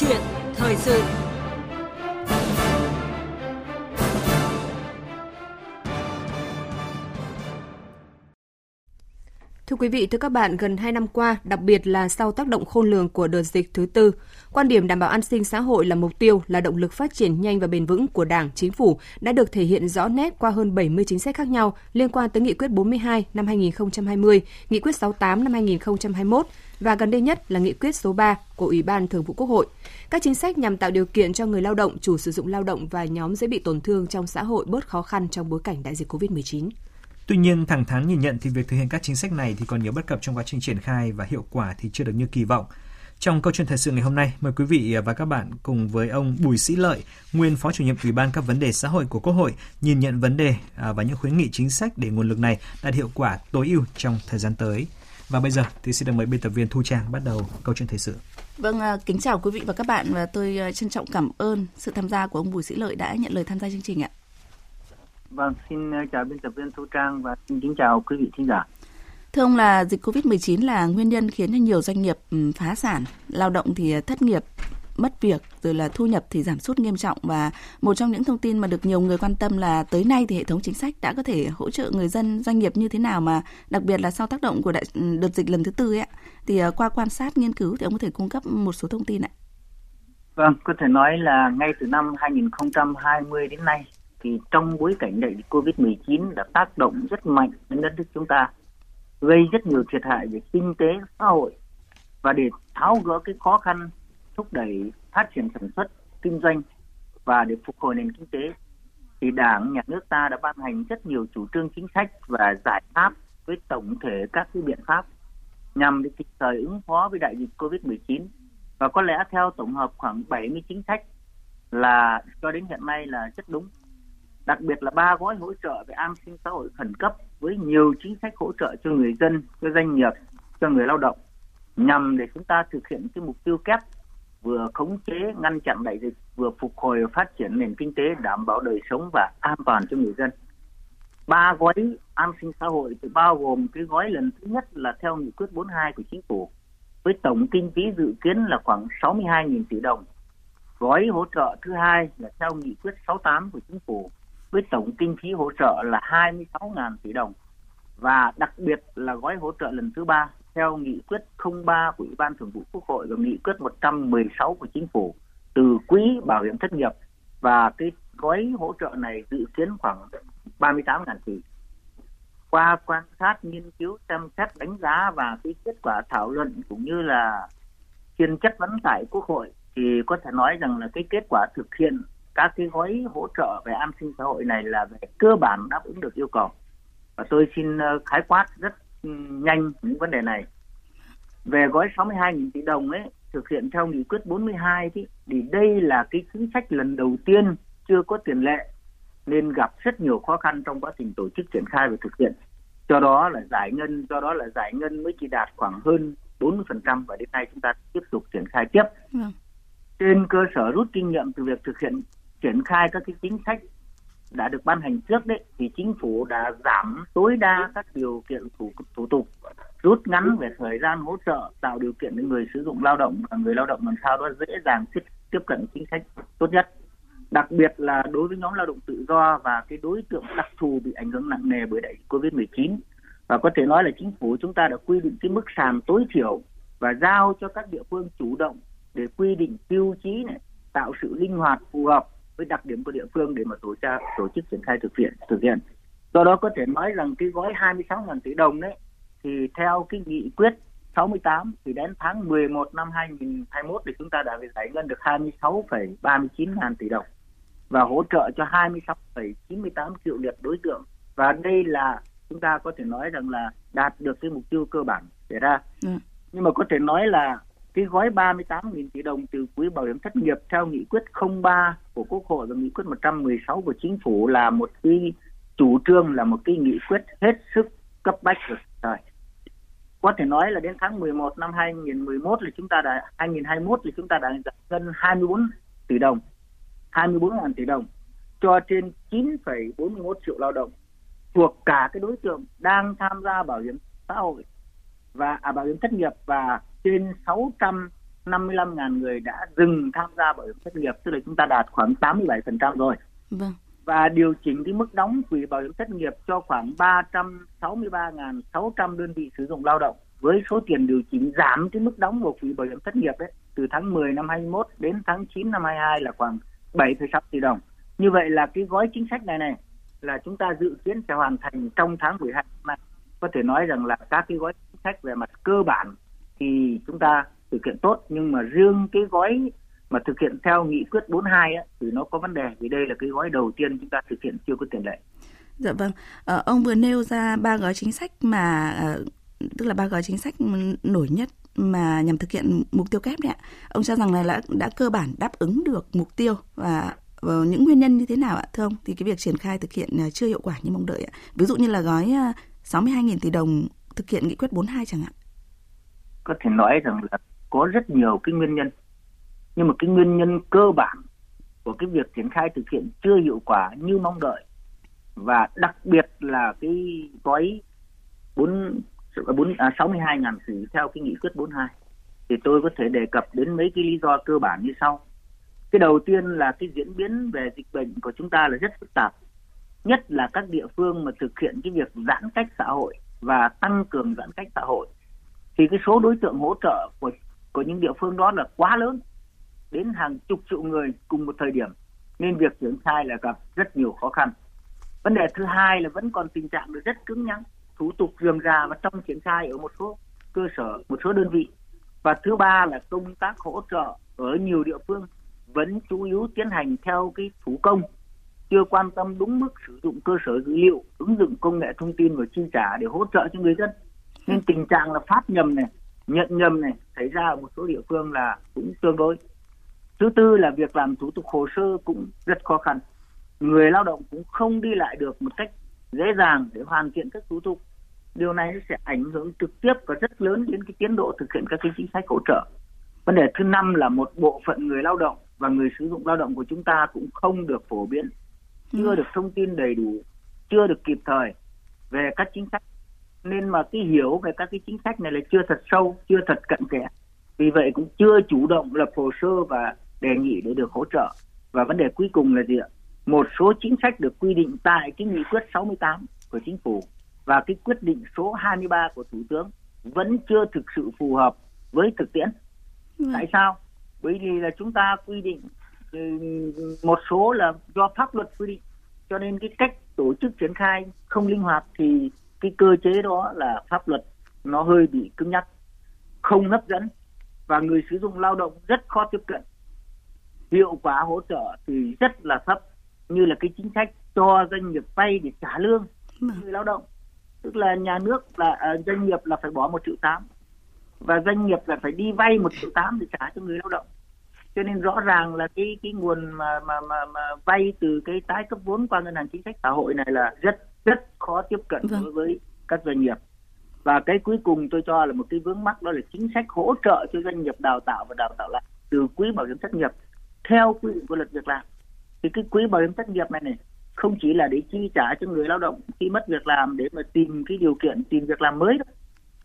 chuyện thời sự. Thưa quý vị, thưa các bạn, gần 2 năm qua, đặc biệt là sau tác động khôn lường của đợt dịch thứ tư, quan điểm đảm bảo an sinh xã hội là mục tiêu, là động lực phát triển nhanh và bền vững của Đảng, Chính phủ đã được thể hiện rõ nét qua hơn 70 chính sách khác nhau liên quan tới Nghị quyết 42 năm 2020, Nghị quyết 68 năm 2021 và gần đây nhất là Nghị quyết số 3 của Ủy ban Thường vụ Quốc hội. Các chính sách nhằm tạo điều kiện cho người lao động, chủ sử dụng lao động và nhóm dễ bị tổn thương trong xã hội bớt khó khăn trong bối cảnh đại dịch COVID-19. Tuy nhiên, thẳng thắn nhìn nhận thì việc thực hiện các chính sách này thì còn nhiều bất cập trong quá trình triển khai và hiệu quả thì chưa được như kỳ vọng. Trong câu chuyện thời sự ngày hôm nay, mời quý vị và các bạn cùng với ông Bùi Sĩ Lợi, nguyên Phó chủ nhiệm Ủy ban các vấn đề xã hội của Quốc hội, nhìn nhận vấn đề à, và những khuyến nghị chính sách để nguồn lực này đạt hiệu quả tối ưu trong thời gian tới. Và bây giờ thì xin được mời biên tập viên Thu Trang bắt đầu câu chuyện thời sự. Vâng, à, kính chào quý vị và các bạn và tôi à, trân trọng cảm ơn sự tham gia của ông Bùi Sĩ Lợi đã nhận lời tham gia chương trình ạ. Vâng, xin ờ, chào biên tập viên Thu Trang và xin kính chào quý vị thính giả. Thưa ông là dịch Covid-19 là nguyên nhân khiến cho nhiều doanh nghiệp ừ, phá sản, lao động thì thất nghiệp, mất việc rồi là thu nhập thì giảm sút nghiêm trọng và một trong những thông tin mà được nhiều người quan tâm là tới nay thì hệ thống chính sách đã có thể hỗ trợ người dân doanh nghiệp như thế nào mà đặc biệt là sau tác động của đại, ừ, đợt dịch lần thứ tư ấy thì ờ, qua quan sát nghiên cứu thì ông có thể cung cấp một số thông tin ạ. Vâng, có thể nói là ngay từ năm 2020 đến nay thì trong bối cảnh đại dịch Covid-19 đã tác động rất mạnh đến đất nước chúng ta, gây rất nhiều thiệt hại về kinh tế, xã hội và để tháo gỡ cái khó khăn thúc đẩy phát triển sản xuất, kinh doanh và để phục hồi nền kinh tế thì Đảng, Nhà nước ta đã ban hành rất nhiều chủ trương chính sách và giải pháp với tổng thể các cái biện pháp nhằm để kịp thời ứng phó với đại dịch Covid-19 và có lẽ theo tổng hợp khoảng 70 chính sách là cho đến hiện nay là rất đúng đặc biệt là ba gói hỗ trợ về an sinh xã hội khẩn cấp với nhiều chính sách hỗ trợ cho người dân, cho doanh nghiệp, cho người lao động nhằm để chúng ta thực hiện cái mục tiêu kép vừa khống chế ngăn chặn đại dịch vừa phục hồi và phát triển nền kinh tế đảm bảo đời sống và an toàn cho người dân. Ba gói an sinh xã hội thì bao gồm cái gói lần thứ nhất là theo nghị quyết 42 của chính phủ với tổng kinh phí dự kiến là khoảng 62.000 tỷ đồng. Gói hỗ trợ thứ hai là theo nghị quyết 68 của chính phủ với tổng kinh phí hỗ trợ là 26.000 tỷ đồng và đặc biệt là gói hỗ trợ lần thứ ba theo nghị quyết 03 của Ủy ban Thường vụ Quốc hội và nghị quyết 116 của Chính phủ từ quỹ bảo hiểm thất nghiệp và cái gói hỗ trợ này dự kiến khoảng 38.000 tỷ. Qua quan sát, nghiên cứu, xem xét, đánh giá và cái kết quả thảo luận cũng như là phiên chất vấn tại Quốc hội thì có thể nói rằng là cái kết quả thực hiện các cái gói hỗ trợ về an sinh xã hội này là về cơ bản đáp ứng được yêu cầu và tôi xin ờ, khái quát rất ừ, nhanh những vấn đề này về gói 62.000 tỷ đồng ấy thực hiện theo nghị quyết 42 thì, thì đây là cái chính sách lần đầu tiên chưa có tiền lệ nên gặp rất nhiều khó khăn trong quá trình tổ chức triển khai và thực hiện cho đó là giải ngân do đó là giải ngân mới chỉ đạt khoảng hơn 40% và đến nay chúng ta tiếp tục triển khai tiếp. Ừ. Trên cơ sở rút kinh nghiệm từ việc thực hiện triển khai các cái chính sách đã được ban hành trước đấy thì chính phủ đã giảm tối đa các điều kiện thủ, thủ tục rút ngắn về thời gian hỗ trợ tạo điều kiện để người sử dụng lao động và người lao động làm sao đó dễ dàng tiếp tiếp cận chính sách tốt nhất. Đặc biệt là đối với nhóm lao động tự do và cái đối tượng đặc thù bị ảnh hưởng nặng nề bởi đại dịch covid 19 và có thể nói là chính phủ chúng ta đã quy định cái mức sàn tối thiểu và giao cho các địa phương chủ động để quy định tiêu chí này tạo sự linh hoạt phù hợp với đặc điểm của địa phương để mà tổ chức tổ chức triển khai thực hiện thực hiện. Do đó có thể nói rằng cái gói 26.000 tỷ đồng đấy thì theo cái nghị quyết 68 thì đến tháng 11 năm 2021 thì chúng ta đã giải ngân được 26,39 ngàn tỷ đồng và hỗ trợ cho 26,98 triệu lượt đối tượng. Và đây là chúng ta có thể nói rằng là đạt được cái mục tiêu cơ bản đề ra. Ừ. nhưng mà có thể nói là cái gói 38.000 tỷ đồng từ quỹ bảo hiểm thất nghiệp theo nghị quyết 03 của Quốc hội và nghị quyết 116 của chính phủ là một cái chủ trương là một cái nghị quyết hết sức cấp bách rồi. rồi. Có thể nói là đến tháng 11 năm 2011 là chúng ta đã 2021 thì chúng ta đã giải ngân 24 tỷ đồng, 24.000 tỷ đồng cho trên 9,41 triệu lao động thuộc cả cái đối tượng đang tham gia bảo hiểm xã hội và à, bảo hiểm thất nghiệp và trên 600 55.000 người đã dừng tham gia bảo hiểm thất nghiệp, tức là chúng ta đạt khoảng 87% rồi. Vâng. Và điều chỉnh cái mức đóng quỹ bảo hiểm thất nghiệp cho khoảng 363.600 đơn vị sử dụng lao động với số tiền điều chỉnh giảm cái mức đóng vào quỹ bảo hiểm thất nghiệp đấy từ tháng 10 năm 21 đến tháng 9 năm 22 là khoảng 7,6 tỷ đồng. Như vậy là cái gói chính sách này này là chúng ta dự kiến sẽ hoàn thành trong tháng 12 năm Có thể nói rằng là các cái gói chính sách về mặt cơ bản thì chúng ta thực hiện tốt. Nhưng mà riêng cái gói mà thực hiện theo nghị quyết 42 á, thì nó có vấn đề vì đây là cái gói đầu tiên chúng ta thực hiện chưa có tiền lệ. Dạ vâng, ờ, ông vừa nêu ra ba gói chính sách mà ờ, tức là ba gói chính sách nổi nhất mà nhằm thực hiện mục tiêu kép đấy ạ. Ông cho rằng là đã, đã cơ bản đáp ứng được mục tiêu và và những nguyên nhân như thế nào ạ thưa ông? Thì cái việc triển khai thực hiện ờ, chưa hiệu quả như mong đợi ạ. Ví dụ như là gói ờ, 62.000 tỷ đồng thực hiện nghị quyết 42 chẳng hạn có thể nói rằng là có rất nhiều cái nguyên nhân. Nhưng mà cái nguyên nhân cơ bản của cái việc triển khai thực hiện chưa hiệu quả như mong đợi và đặc biệt là cái gói bốn bốn à, 62 ngàn tỷ theo cái nghị quyết 42 thì tôi có thể đề cập đến mấy cái lý do cơ bản như sau. Cái đầu tiên là cái diễn biến về dịch bệnh của chúng ta là rất phức tạp nhất là các địa phương mà thực hiện cái việc giãn cách xã hội và tăng cường giãn cách xã hội thì cái số đối tượng hỗ trợ của của những địa phương đó là quá lớn, đến hàng chục triệu người cùng một thời điểm. Nên việc triển khai là gặp rất nhiều khó khăn. Vấn đề thứ hai là vẫn còn tình trạng rất cứng nhắc, thủ tục rườm rà và trong triển khai ở một số cơ sở, một số đơn vị. Và thứ ba là công tác hỗ trợ ở nhiều địa phương vẫn chủ yếu tiến hành theo cái thủ công, chưa quan tâm đúng mức sử dụng cơ sở dữ liệu, ứng dụng công nghệ thông tin và chi trả để hỗ trợ cho người dân nên tình trạng là phát nhầm này nhận nhầm này xảy ra ở một số địa phương là cũng tương đối. Thứ tư là việc làm thủ tục hồ sơ cũng rất khó khăn. Người lao động cũng không đi lại được một cách dễ dàng để hoàn thiện các thủ tục. Điều này sẽ ảnh hưởng trực tiếp và rất lớn đến cái tiến độ thực hiện các cái chính sách hỗ trợ. Vấn đề thứ năm là một bộ phận người lao động và người sử dụng lao động của chúng ta cũng không được phổ biến chưa ừ. được thông tin đầy đủ chưa được kịp thời về các chính sách nên mà cái hiểu về các cái chính sách này là chưa thật sâu chưa thật cận kẽ vì vậy cũng chưa chủ động lập hồ sơ và đề nghị để được hỗ trợ và vấn đề cuối cùng là gì ạ một số chính sách được quy định tại cái nghị quyết 68 của chính phủ và cái quyết định số 23 của thủ tướng vẫn chưa thực sự phù hợp với thực tiễn. Ừ. Tại sao? Bởi vì là chúng ta quy định ừ, một số là do pháp luật quy định cho nên cái cách tổ chức triển khai không linh hoạt thì cái cơ chế đó là pháp luật nó hơi bị cứng nhắc không hấp dẫn và người sử dụng lao động rất khó tiếp cận. Hiệu quả hỗ trợ thì rất là thấp như là cái chính sách cho doanh nghiệp vay để trả lương vâng. người lao động. Tức là nhà nước là à, doanh nghiệp là phải bỏ một triệu tám và doanh nghiệp là phải đi vay một triệu tám để trả cho người lao động. Cho nên rõ ràng là cái cái nguồn mà mà mà, mà vay từ cái tái cấp vốn qua ngân hàng chính sách xã hội này là rất rất khó tiếp cận vâng. đối với các doanh nghiệp. Và cái cuối cùng tôi cho là một cái vướng mắc đó là chính sách hỗ trợ cho doanh nghiệp đào tạo và đào tạo lại từ quỹ bảo hiểm thất nghiệp theo quy định của luật việc làm. Thì cái quỹ bảo hiểm thất nghiệp này này không chỉ là để chi trả cho người lao động khi mất việc làm để mà tìm cái điều kiện tìm việc làm mới đâu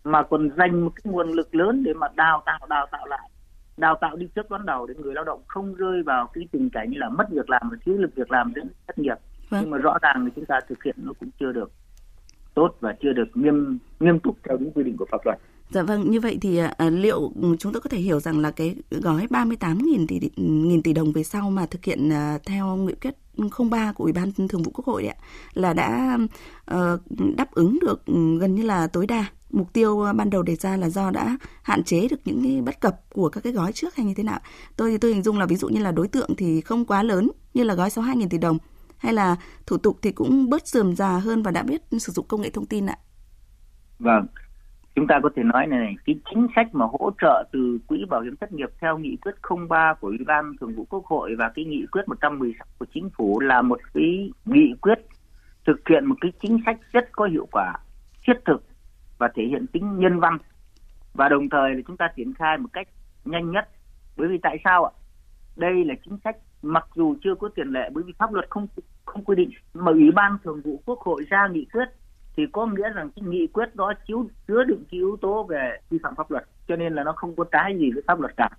mà còn dành một cái nguồn lực lớn để mà đào tạo đào tạo lại. Đào tạo đi trước đón đầu để người lao động không rơi vào cái tình cảnh như là mất việc làm và thiếu lực việc làm dẫn thất nghiệp vâng. nhưng mà rõ ràng thì chúng ta thực hiện nó cũng chưa được tốt và chưa được nghiêm nghiêm túc theo đúng quy định của pháp luật. Dạ vâng, như vậy thì à, liệu chúng tôi có thể hiểu rằng là cái gói 38.000 tỷ nghìn tỷ đồng về sau mà thực hiện à, theo nghị quyết 03 của Ủy ban Thường vụ Quốc hội ạ là đã uh, đáp ứng được gần như là tối đa mục tiêu ban đầu đề ra là do đã hạn chế được những cái bất cập của các cái gói trước hay như thế nào? Tôi thì tôi hình dung là ví dụ như là đối tượng thì không quá lớn như là gói 62.000 tỷ đồng hay là thủ tục thì cũng bớt dườm già hơn và đã biết sử dụng công nghệ thông tin ạ? Vâng, chúng ta có thể nói này, cái chính sách mà hỗ trợ từ quỹ bảo hiểm thất nghiệp theo nghị quyết 03 của Ủy ban Thường vụ Quốc hội và cái nghị quyết 116 của chính phủ là một cái nghị quyết thực hiện một cái chính sách rất có hiệu quả, thiết thực và thể hiện tính nhân văn và đồng thời là chúng ta triển khai một cách nhanh nhất. Bởi vì tại sao ạ? Đây là chính sách mặc dù chưa có tiền lệ bởi vì pháp luật không không quy định. Mà ủy ban thường vụ quốc hội ra nghị quyết thì có nghĩa rằng cái nghị quyết đó chiếu, chứa đựng cái yếu tố về vi phạm pháp luật, cho nên là nó không có trái gì với pháp luật cả.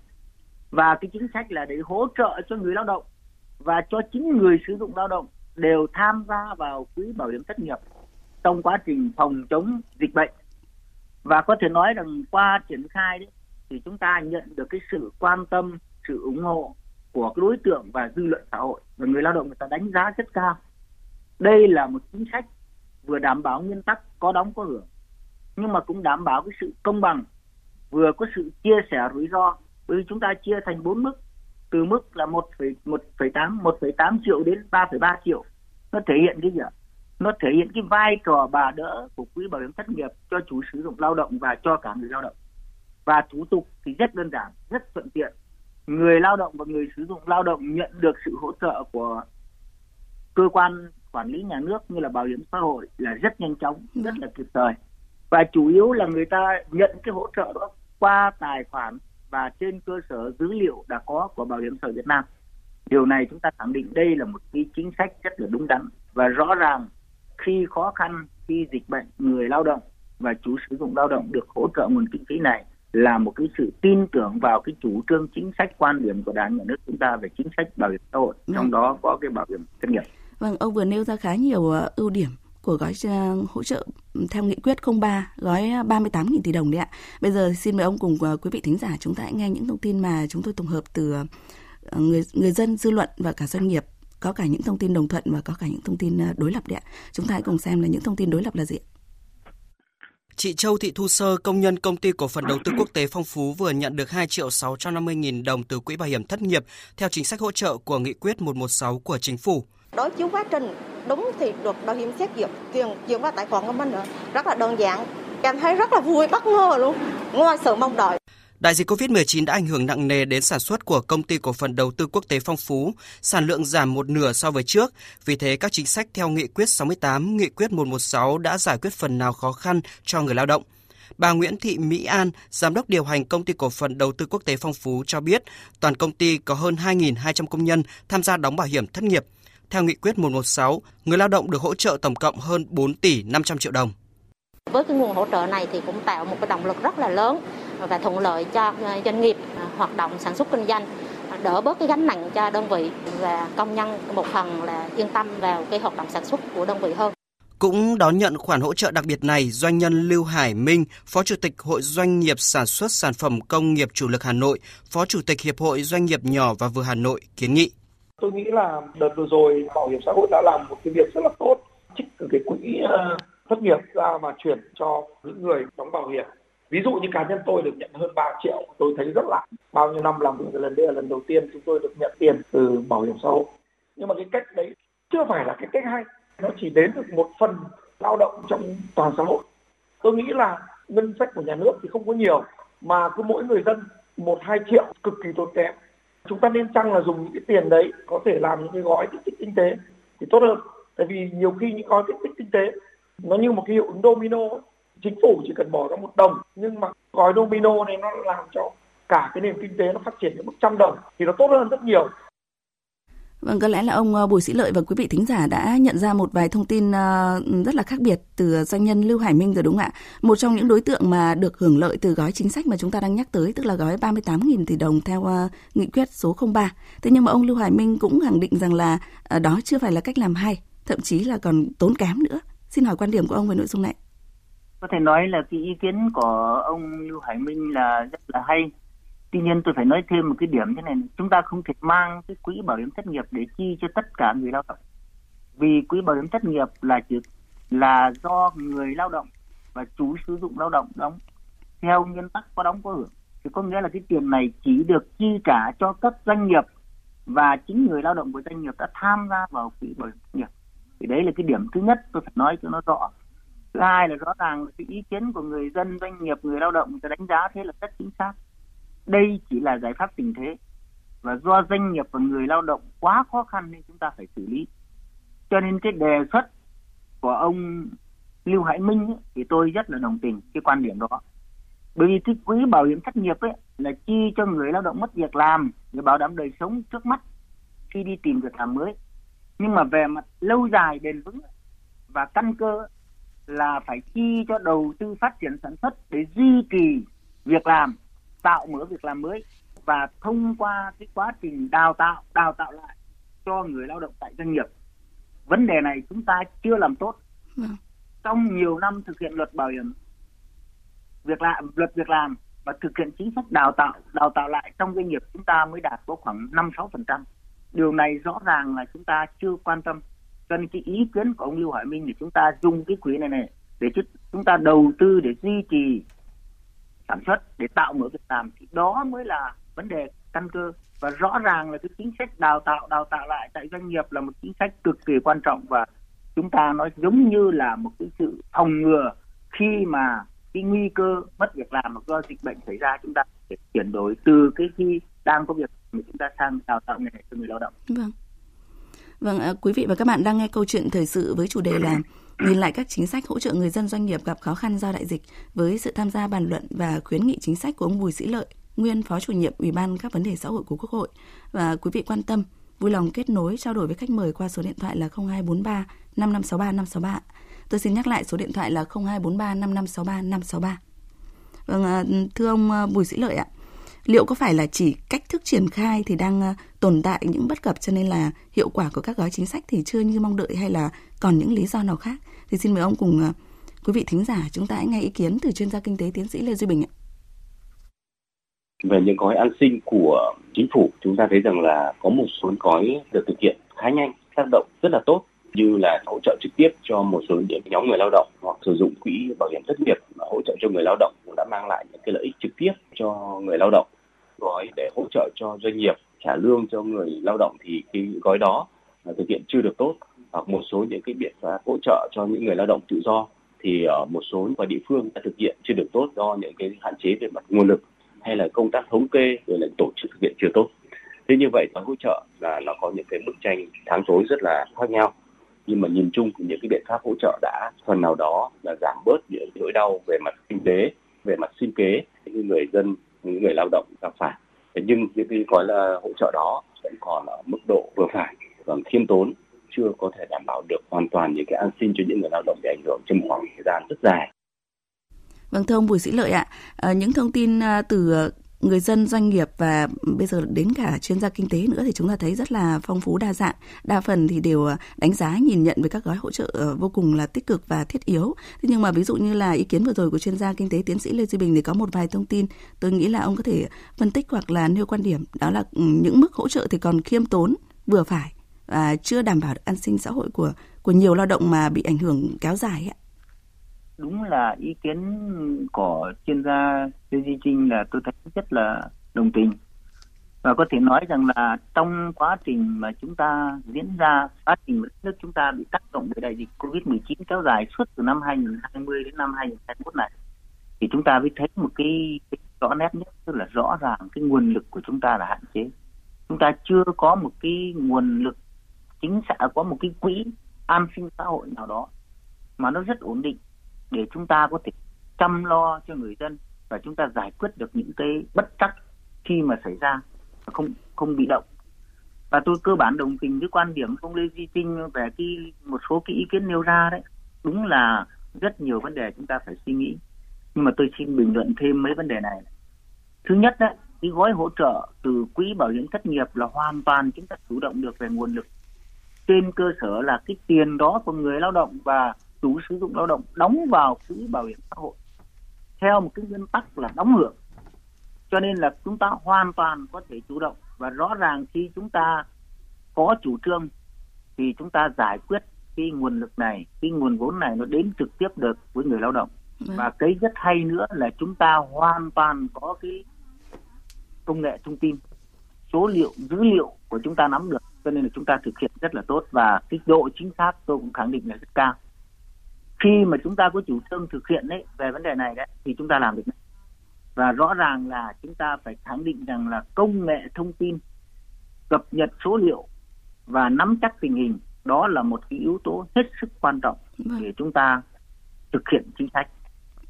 Và cái chính sách là để hỗ trợ cho người lao động và cho chính người sử dụng lao động đều tham gia vào quỹ bảo hiểm thất nghiệp trong quá trình phòng chống dịch bệnh. Và có thể nói rằng qua triển khai đấy thì chúng ta nhận được cái sự quan tâm, sự ủng hộ của cái đối tượng và dư luận xã hội và người lao động người ta đánh giá rất cao. Đây là một chính sách vừa đảm bảo nguyên tắc có đóng có hưởng, nhưng mà cũng đảm bảo cái sự công bằng, vừa có sự chia sẻ rủi ro. Bởi vì chúng ta chia thành bốn mức, từ mức là một phẩy một phẩy tám, một phẩy tám triệu đến ba phẩy ba triệu. Nó thể hiện cái gì ạ? Nó thể hiện cái vai trò bà đỡ của quỹ bảo hiểm thất nghiệp cho chủ sử dụng lao động và cho cả người lao động. Và thủ tục thì rất đơn giản, rất thuận tiện người lao động và người sử dụng lao động nhận được sự hỗ trợ của cơ quan quản lý nhà nước như là bảo hiểm xã hội là rất nhanh chóng rất là kịp thời. Và chủ yếu là người ta nhận cái hỗ trợ đó qua tài khoản và trên cơ sở dữ liệu đã có của bảo hiểm xã hội Việt Nam. Điều này chúng ta khẳng định đây là một cái chính sách rất là đúng đắn và rõ ràng khi khó khăn khi dịch bệnh người lao động và chủ sử dụng lao động được hỗ trợ nguồn kinh phí này là một cái sự tin tưởng vào cái chủ trương chính sách quan điểm của đảng nhà nước chúng ta về chính sách bảo hiểm xã hội trong vâng. đó có cái bảo hiểm thất nghiệp. Vâng, ông vừa nêu ra khá nhiều ờ, ưu điểm của gói ờ, hỗ trợ theo nghị quyết 03 gói 38.000 tỷ đồng đấy ạ. Bây giờ xin mời ông cùng ờ, quý vị thính giả chúng ta hãy nghe những thông tin mà chúng tôi tổng hợp từ người người dân dư luận và cả doanh nghiệp có cả những thông tin đồng thuận và có cả những thông tin đối lập đấy ạ. Chúng ta hãy cùng xem là những thông tin đối lập là gì. Chị Châu Thị Thu Sơ, công nhân công ty cổ phần đầu tư quốc tế Phong Phú vừa nhận được 2 triệu 650 nghìn đồng từ Quỹ Bảo hiểm Thất nghiệp theo chính sách hỗ trợ của Nghị quyết 116 của Chính phủ. Đối chiếu quá trình đúng thì được bảo hiểm xét duyệt tiền chuyển vào tài khoản của mình nữa. Rất là đơn giản. Cảm thấy rất là vui, bất ngờ luôn. Ngoài sự mong đợi. Đại dịch COVID-19 đã ảnh hưởng nặng nề đến sản xuất của công ty cổ phần đầu tư quốc tế Phong Phú, sản lượng giảm một nửa so với trước. Vì thế, các chính sách theo Nghị quyết 68, Nghị quyết 116 đã giải quyết phần nào khó khăn cho người lao động. Bà Nguyễn Thị Mỹ An, giám đốc điều hành công ty cổ phần đầu tư quốc tế Phong Phú cho biết, toàn công ty có hơn 2.200 công nhân tham gia đóng bảo hiểm thất nghiệp. Theo nghị quyết 116, người lao động được hỗ trợ tổng cộng hơn 4 tỷ 500 triệu đồng. Với cái nguồn hỗ trợ này thì cũng tạo một cái động lực rất là lớn và thuận lợi cho doanh nghiệp hoạt động sản xuất kinh doanh đỡ bớt cái gánh nặng cho đơn vị và công nhân một phần là yên tâm vào cái hoạt động sản xuất của đơn vị hơn. Cũng đón nhận khoản hỗ trợ đặc biệt này, doanh nhân Lưu Hải Minh, Phó Chủ tịch Hội Doanh nghiệp Sản xuất Sản phẩm Công nghiệp Chủ lực Hà Nội, Phó Chủ tịch Hiệp hội Doanh nghiệp nhỏ và vừa Hà Nội kiến nghị. Tôi nghĩ là đợt vừa rồi Bảo hiểm xã hội đã làm một cái việc rất là tốt, trích từ cái quỹ ờ, thất nghiệp ra mà chuyển cho những người đóng bảo hiểm. Ví dụ như cá nhân tôi được nhận hơn 3 triệu, tôi thấy rất là bao nhiêu năm làm việc lần đây là lần đầu tiên chúng tôi được nhận tiền từ bảo hiểm xã hội. Nhưng mà cái cách đấy chưa phải là cái cách hay, nó chỉ đến được một phần lao động trong toàn xã hội. Tôi nghĩ là ngân sách của nhà nước thì không có nhiều, mà cứ mỗi người dân một, hai triệu cực kỳ tốn kém. Chúng ta nên chăng là dùng những cái tiền đấy có thể làm những cái gói kích thích kinh tế thì tốt hơn? Tại vì nhiều khi những gói kích thích kinh tế nó như một cái hiệu ứng domino chính phủ chỉ cần bỏ ra một đồng nhưng mà gói domino này nó làm cho cả cái nền kinh tế nó phát triển đến mức trăm đồng thì nó tốt hơn rất nhiều Vâng, có lẽ là ông ờ, Bùi Sĩ Lợi và quý vị thính giả đã nhận ra một vài thông tin ờ, rất là khác biệt từ doanh nhân Lưu Hải Minh rồi đúng không ạ? Một trong những đối tượng mà được hưởng lợi từ gói chính sách mà chúng ta đang nhắc tới, tức là gói 38.000 tỷ đồng theo ờ, nghị quyết số 03. Thế nhưng mà ông Lưu Hải Minh cũng khẳng định rằng là đó chưa phải là cách làm hay, thậm chí là còn tốn kém nữa. Xin hỏi quan điểm của ông về nội dung này có thể nói là cái ý kiến của ông Lưu Hải Minh là rất là hay. Tuy nhiên tôi phải nói thêm một cái điểm thế này, chúng ta không thể mang cái quỹ bảo hiểm thất nghiệp để chi cho tất cả người lao động. Vì quỹ bảo hiểm thất nghiệp là chỉ là do người lao động và chủ sử dụng lao động đóng theo nguyên tắc có đóng có hưởng. Thì có nghĩa là cái tiền này chỉ được chi trả cho các doanh nghiệp và chính người lao động của doanh nghiệp đã tham gia vào quỹ bảo hiểm thất nghiệp. Thì đấy là cái điểm thứ nhất tôi phải nói cho nó rõ. Thứ hai là rõ ràng cái ý kiến của người dân doanh nghiệp người lao động người đánh giá thế là rất chính xác. Đây chỉ là giải pháp tình thế. Và do doanh nghiệp và người lao động quá khó khăn nên chúng ta phải xử lý. Cho nên cái đề xuất của ông Lưu Hải Minh ấy, thì tôi rất là đồng tình cái quan điểm đó. Bởi vì cái quỹ bảo hiểm thất nghiệp ấy là chi cho người lao động mất việc làm để bảo đảm đời sống trước mắt khi đi tìm việc làm mới nhưng mà về mặt lâu dài bền vững và căn cơ là phải chi cho đầu tư phát triển sản xuất để duy trì việc làm tạo mở việc làm mới và thông qua cái quá trình đào tạo đào tạo lại cho người lao động tại doanh nghiệp. Vấn đề này chúng ta chưa làm tốt. Vâng. trong nhiều năm thực hiện luật bảo hiểm việc làm luật việc làm và thực hiện chính sách đào tạo đào tạo lại trong doanh nghiệp chúng ta mới đạt có khoảng năm sáu phần trăm điều này rõ ràng là chúng ta chưa quan tâm. Cho nên cái ý kiến của ông Lưu Hải Minh thì chúng ta dùng cái quỹ này này để chúng ta đầu tư để duy trì sản xuất, để tạo mở việc làm. Thì đó mới là vấn đề căn cơ. Và rõ ràng là cái chính sách đào tạo đào tạo lại tại doanh nghiệp là một chính sách cực kỳ quan trọng. Và chúng ta nói giống như là một cái sự phòng ngừa khi mà cái nguy cơ mất việc làm do dịch bệnh xảy ra. Chúng ta phải chuyển đổi từ cái khi đang có việc mà chúng ta sang đào tạo nghề cho người lao động. Vâng. Vâng, à, quý vị và các bạn đang nghe câu chuyện thời sự với chủ đề là nhìn lại các chính sách hỗ trợ người dân doanh nghiệp gặp khó khăn do đại dịch với sự tham gia bàn luận và khuyến nghị chính sách của ông Bùi Sĩ Lợi, nguyên phó chủ nhiệm Ủy ban các vấn đề xã hội của Quốc hội và quý vị quan tâm vui lòng kết nối trao đổi với khách mời qua số điện thoại là 0243 5563 563. Tôi xin nhắc lại số điện thoại là 0243 5563 563. Vâng, à, thưa ông à, Bùi Sĩ Lợi ạ, liệu có phải là chỉ cách thức triển khai thì đang ờ, tồn tại những bất cập cho nên là hiệu quả của các gói chính sách thì chưa như mong đợi hay là còn những lý do nào khác? Thì xin mời ông cùng ờ, quý vị thính giả chúng ta hãy nghe ý kiến từ chuyên gia kinh tế tiến sĩ Lê Duy Bình ạ về những gói an sinh của chính phủ, chúng ta thấy rằng là có một số gói được thực hiện khá nhanh, tác động rất là tốt, như là hỗ trợ trực tiếp cho một số những nhóm người lao động hoặc sử dụng quỹ bảo hiểm thất nghiệp hỗ trợ cho người lao động cũng đã mang lại những cái lợi ích trực tiếp cho người lao động gói để hỗ trợ cho doanh nghiệp trả lương cho người lao động thì cái gói đó à, thực hiện chưa được tốt. Hoặc một số những cái biện pháp hỗ trợ cho những người lao động tự do thì ở một số và địa phương đã thực hiện chưa được tốt do những cái hạn chế về mặt nguồn lực hay là công tác thống kê rồi là tổ chức thực hiện chưa tốt. Thế như vậy gói hỗ trợ là nó có những cái bức tranh tháng tối rất là khác nhau. Nhưng mà nhìn chung thì những cái biện pháp hỗ trợ đã phần nào đó là giảm bớt những nỗi đau về mặt kinh tế, về mặt sinh kế. Những người dân những người lao động gặp phải. Thế nhưng những cái gói là hỗ trợ đó vẫn còn ở mức độ vừa phải còn khiêm tốn chưa có thể đảm bảo được hoàn toàn những cái an sinh cho những người lao động bị ảnh hưởng trong khoảng thời gian rất dài. Vâng thưa ông Bùi Sĩ Lợi ạ, à, những thông tin ờ, từ ờ, người dân, doanh nghiệp và bây giờ đến cả chuyên gia kinh tế nữa thì chúng ta thấy rất là phong phú, đa dạng. Đa phần thì đều ờ, đánh giá, nhìn nhận về các gói hỗ trợ ờ, vô cùng là tích cực và thiết yếu. Thế nhưng mà ví dụ như là ý kiến vừa rồi của chuyên gia kinh tế tiến sĩ lê duy bình thì có một vài thông tin tôi nghĩ là ông có thể phân tích hoặc là nêu quan điểm. Đó là ừ, những mức hỗ trợ thì còn khiêm tốn, vừa phải và chưa đảm bảo được an sinh xã hội của của nhiều lao động mà bị ảnh hưởng kéo dài ạ đúng là ý kiến của chuyên gia Lê Duy Trinh là tôi thấy rất là đồng tình. Và có thể nói rằng là trong quá trình mà chúng ta diễn ra quá trình mà nước chúng ta bị tác động bởi đại dịch Covid-19 kéo dài suốt từ năm 2020 đến năm 2021 này thì chúng ta mới thấy một cái, cái rõ nét nhất tức là rõ ràng cái nguồn lực của chúng ta là hạn chế. Chúng ta chưa có một cái nguồn lực chính xã có một cái quỹ an sinh xã hội nào đó mà nó rất ổn định để chúng ta có thể chăm lo cho người dân và chúng ta giải quyết được những cái bất chắc khi mà xảy ra không không bị động. Và tôi cơ bản đồng tình với quan điểm của ông Lê Duy Trinh về cái một số cái ý kiến nêu ra đấy. Đúng là rất nhiều vấn đề chúng ta phải suy nghĩ. Nhưng mà tôi xin bình luận thêm mấy vấn đề này. Thứ nhất đấy, cái gói hỗ trợ từ quỹ bảo hiểm thất nghiệp là hoàn toàn chúng ta chủ động được về nguồn lực. Trên cơ sở là cái tiền đó của người lao động và chủ sử dụng lao động đóng vào quỹ bảo hiểm xã hội theo một cái nguyên tắc là đóng hưởng. Cho nên là chúng ta hoàn toàn có thể chủ động và rõ ràng khi chúng ta có chủ trương thì chúng ta giải quyết cái nguồn lực này cái nguồn vốn này nó đến trực tiếp được với người lao động. Vâng. và cái rất hay nữa là chúng ta hoàn toàn có cái công nghệ thông tin số liệu dữ liệu của chúng ta nắm được cho nên là chúng ta thực hiện rất là tốt. Và cái độ chính xác tôi cũng khẳng định là rất cao khi mà chúng ta có chủ trương thực hiện đấy về vấn đề này đấy thì chúng ta làm được và rõ ràng là chúng ta phải khẳng định rằng là công nghệ thông tin cập nhật số liệu và nắm chắc tình hình đó là một cái yếu tố hết sức quan trọng vâng. để chúng ta thực hiện chính sách.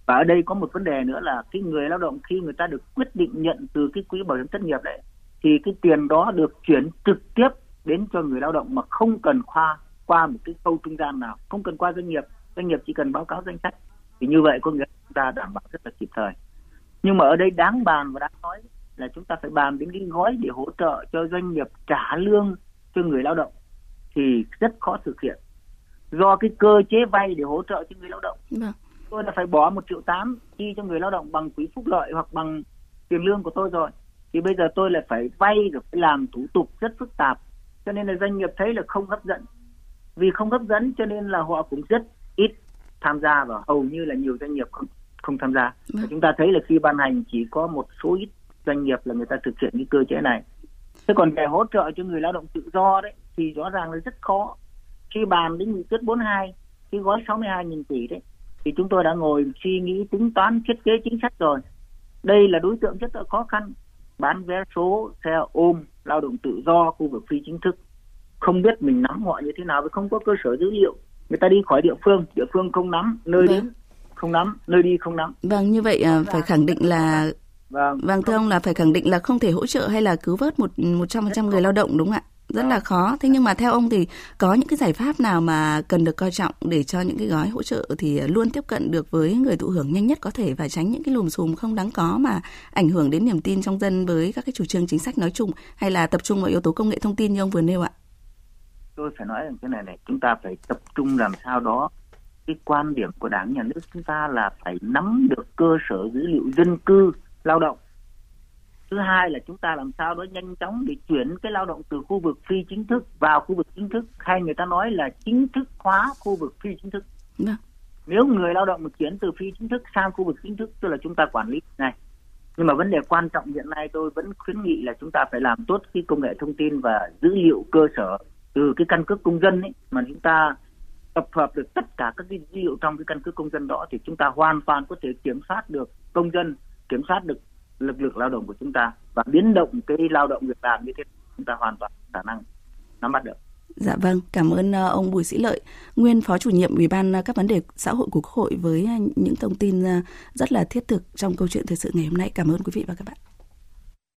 Và ở đây có một vấn đề nữa là cái người lao động khi người ta được quyết định nhận từ cái quỹ bảo hiểm thất nghiệp đấy thì cái tiền đó được chuyển trực tiếp đến cho người lao động mà không cần qua qua một cái khâu trung gian nào không cần qua doanh nghiệp doanh nghiệp chỉ cần báo cáo danh sách. Thì như vậy có nghĩa chúng ta đảm bảo rất là kịp thời. Nhưng mà ở đây đáng bàn và đáng nói là chúng ta phải bàn đến cái gói để hỗ trợ cho doanh nghiệp trả lương cho người lao động thì rất khó thực hiện. Do cái cơ chế vay để hỗ trợ cho người lao động. Vâng. tôi đã phải bỏ một triệu tám chi cho người lao động bằng quỹ phúc lợi hoặc bằng tiền lương của tôi rồi. Thì bây giờ tôi lại phải vay rồi phải làm thủ tục rất phức tạp. Cho nên là doanh nghiệp thấy là không hấp dẫn. Vì không hấp dẫn cho nên là họ cũng rất ít tham gia và hầu như là nhiều doanh nghiệp không không tham gia. Và Vâng. chúng ta thấy là khi ban hành chỉ có một số ít doanh nghiệp là người ta thực hiện cái cơ chế này. Thế còn về hỗ trợ cho người lao động tự do đấy thì rõ ràng là rất khó. Khi bàn đến nghị quyết 42 cái gói 62.000 tỷ đấy thì chúng tôi đã ngồi suy nghĩ tính toán thiết kế chính sách rồi. Đây là đối tượng rất là khó khăn. Bán vé số xe ôm lao động tự do khu vực phi chính thức. Không biết mình nắm họ như thế nào vì không có cơ sở dữ liệu người ta đi khỏi địa phương địa phương không nắm nơi Vâng. đến không nắm nơi đi không nắm Vâng, như vậy à, phải khẳng định là và vâng thưa ông là phải khẳng định là không thể hỗ trợ hay là cứu vớt một một trăm phần trăm người lao động đúng không ạ? Rất là khó. Thế nhưng mà theo ông thì có những cái giải pháp nào mà cần được coi trọng để cho những cái gói hỗ trợ thì luôn tiếp cận được với người thụ hưởng nhanh nhất có thể và tránh những cái lùm xùm không đáng có mà ảnh hưởng đến niềm tin trong dân với các cái chủ trương chính sách nói chung hay là tập trung vào yếu tố công nghệ thông tin như ông vừa nêu ạ? Tôi phải nói rằng cái này này chúng ta phải tập trung làm sao đó. Cái quan điểm của đảng nhà nước chúng ta là phải nắm được cơ sở dữ liệu dân cư lao động. Thứ hai là chúng ta làm sao đó nhanh chóng để chuyển cái lao động từ khu vực phi chính thức vào khu vực chính thức. Hay người ta nói là chính thức hóa khu vực phi chính thức. Vâng. nếu người lao động mà chuyển từ phi chính thức sang khu vực chính thức tức là chúng ta quản lý này. Nhưng mà vấn đề quan trọng hiện nay tôi vẫn khuyến nghị là chúng ta phải làm tốt cái công nghệ thông tin và dữ liệu cơ sở từ cái căn cước công dân ấy mà chúng ta tập hợp được tất cả các cái dữ liệu trong cái căn cước công dân đó thì chúng ta hoàn toàn có thể kiểm soát được công dân kiểm soát được lực lượng lao động của chúng ta và biến động cái lao động việc làm như thế chúng ta hoàn toàn khả năng nắm bắt được Dạ vâng, cảm ơn ờ, ông Bùi Sĩ Lợi, nguyên phó chủ nhiệm Ủy ban ờ, các vấn đề xã hội của Quốc hội với ờ, những thông tin rất là thiết thực trong câu chuyện thời sự ngày hôm nay. Cảm ơn quý vị và các bạn.